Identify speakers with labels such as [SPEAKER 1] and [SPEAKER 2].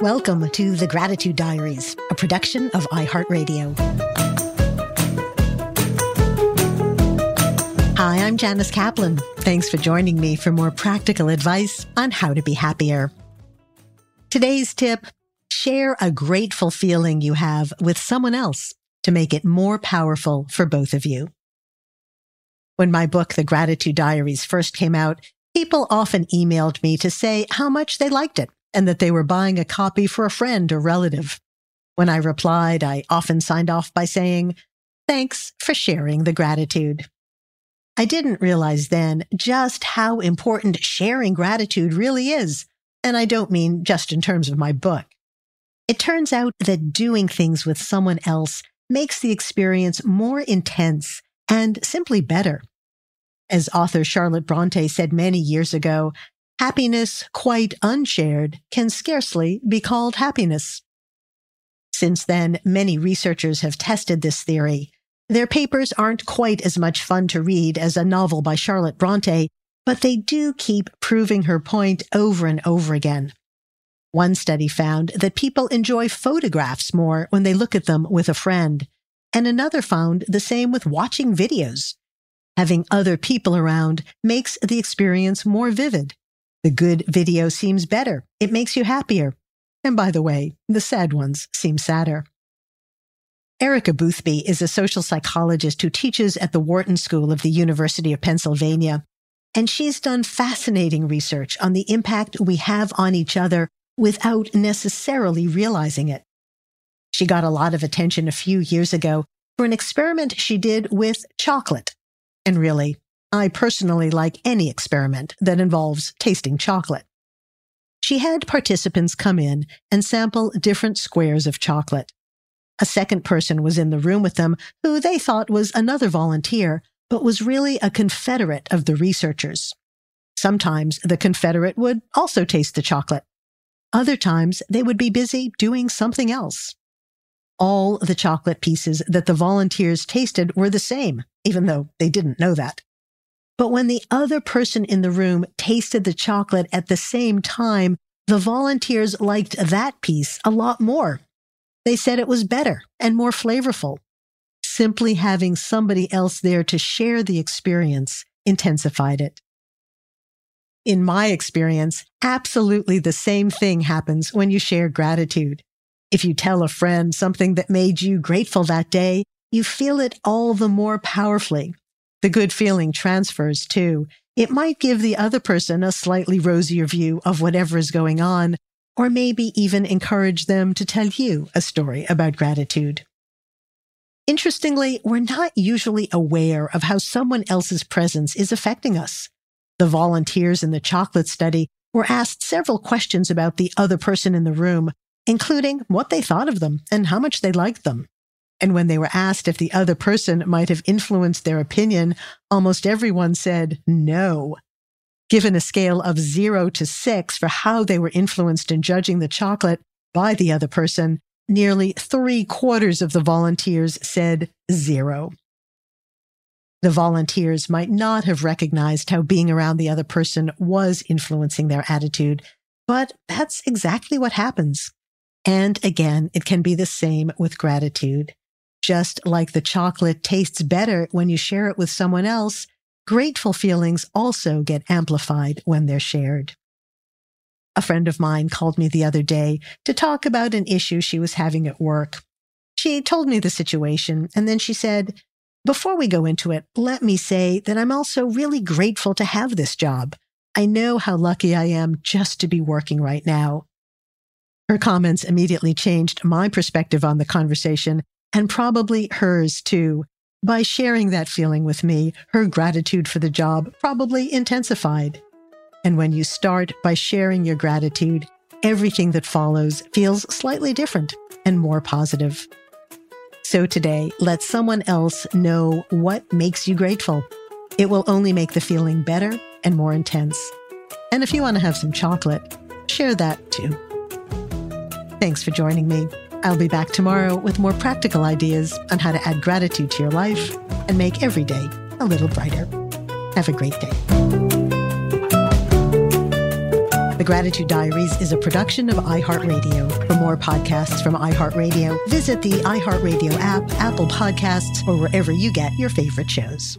[SPEAKER 1] Welcome to The Gratitude Diaries, a production of iHeartRadio. Hi, I'm Janice Kaplan. Thanks for joining me for more practical advice on how to be happier. Today's tip share a grateful feeling you have with someone else to make it more powerful for both of you. When my book, The Gratitude Diaries, first came out, people often emailed me to say how much they liked it and that they were buying a copy for a friend or relative. When I replied, I often signed off by saying, Thanks for sharing the gratitude. I didn't realize then just how important sharing gratitude really is. And I don't mean just in terms of my book. It turns out that doing things with someone else makes the experience more intense and simply better. As author Charlotte Bronte said many years ago, Happiness quite unshared can scarcely be called happiness. Since then, many researchers have tested this theory. Their papers aren't quite as much fun to read as a novel by Charlotte Bronte, but they do keep proving her point over and over again. One study found that people enjoy photographs more when they look at them with a friend, and another found the same with watching videos. Having other people around makes the experience more vivid. The good video seems better. It makes you happier. And by the way, the sad ones seem sadder. Erica Boothby is a social psychologist who teaches at the Wharton School of the University of Pennsylvania. And she's done fascinating research on the impact we have on each other without necessarily realizing it. She got a lot of attention a few years ago for an experiment she did with chocolate. And really, I personally like any experiment that involves tasting chocolate. She had participants come in and sample different squares of chocolate. A second person was in the room with them who they thought was another volunteer, but was really a confederate of the researchers. Sometimes the confederate would also taste the chocolate. Other times they would be busy doing something else. All the chocolate pieces that the volunteers tasted were the same, even though they didn't know that. But when the other person in the room tasted the chocolate at the same time, the volunteers liked that piece a lot more. They said it was better and more flavorful. Simply having somebody else there to share the experience intensified it. In my experience, absolutely the same thing happens when you share gratitude. If you tell a friend something that made you grateful that day, you feel it all the more powerfully. The good feeling transfers too. It might give the other person a slightly rosier view of whatever is going on, or maybe even encourage them to tell you a story about gratitude. Interestingly, we're not usually aware of how someone else's presence is affecting us. The volunteers in the chocolate study were asked several questions about the other person in the room, including what they thought of them and how much they liked them. And when they were asked if the other person might have influenced their opinion, almost everyone said no. Given a scale of zero to six for how they were influenced in judging the chocolate by the other person, nearly three quarters of the volunteers said zero. The volunteers might not have recognized how being around the other person was influencing their attitude, but that's exactly what happens. And again, it can be the same with gratitude. Just like the chocolate tastes better when you share it with someone else, grateful feelings also get amplified when they're shared. A friend of mine called me the other day to talk about an issue she was having at work. She told me the situation and then she said, before we go into it, let me say that I'm also really grateful to have this job. I know how lucky I am just to be working right now. Her comments immediately changed my perspective on the conversation and probably hers too. By sharing that feeling with me, her gratitude for the job probably intensified. And when you start by sharing your gratitude, everything that follows feels slightly different and more positive. So today, let someone else know what makes you grateful. It will only make the feeling better and more intense. And if you want to have some chocolate, share that too. Thanks for joining me. I'll be back tomorrow with more practical ideas on how to add gratitude to your life and make every day a little brighter. Have a great day. The Gratitude Diaries is a production of iHeartRadio. For more podcasts from iHeartRadio, visit the iHeartRadio app, Apple Podcasts, or wherever you get your favorite shows.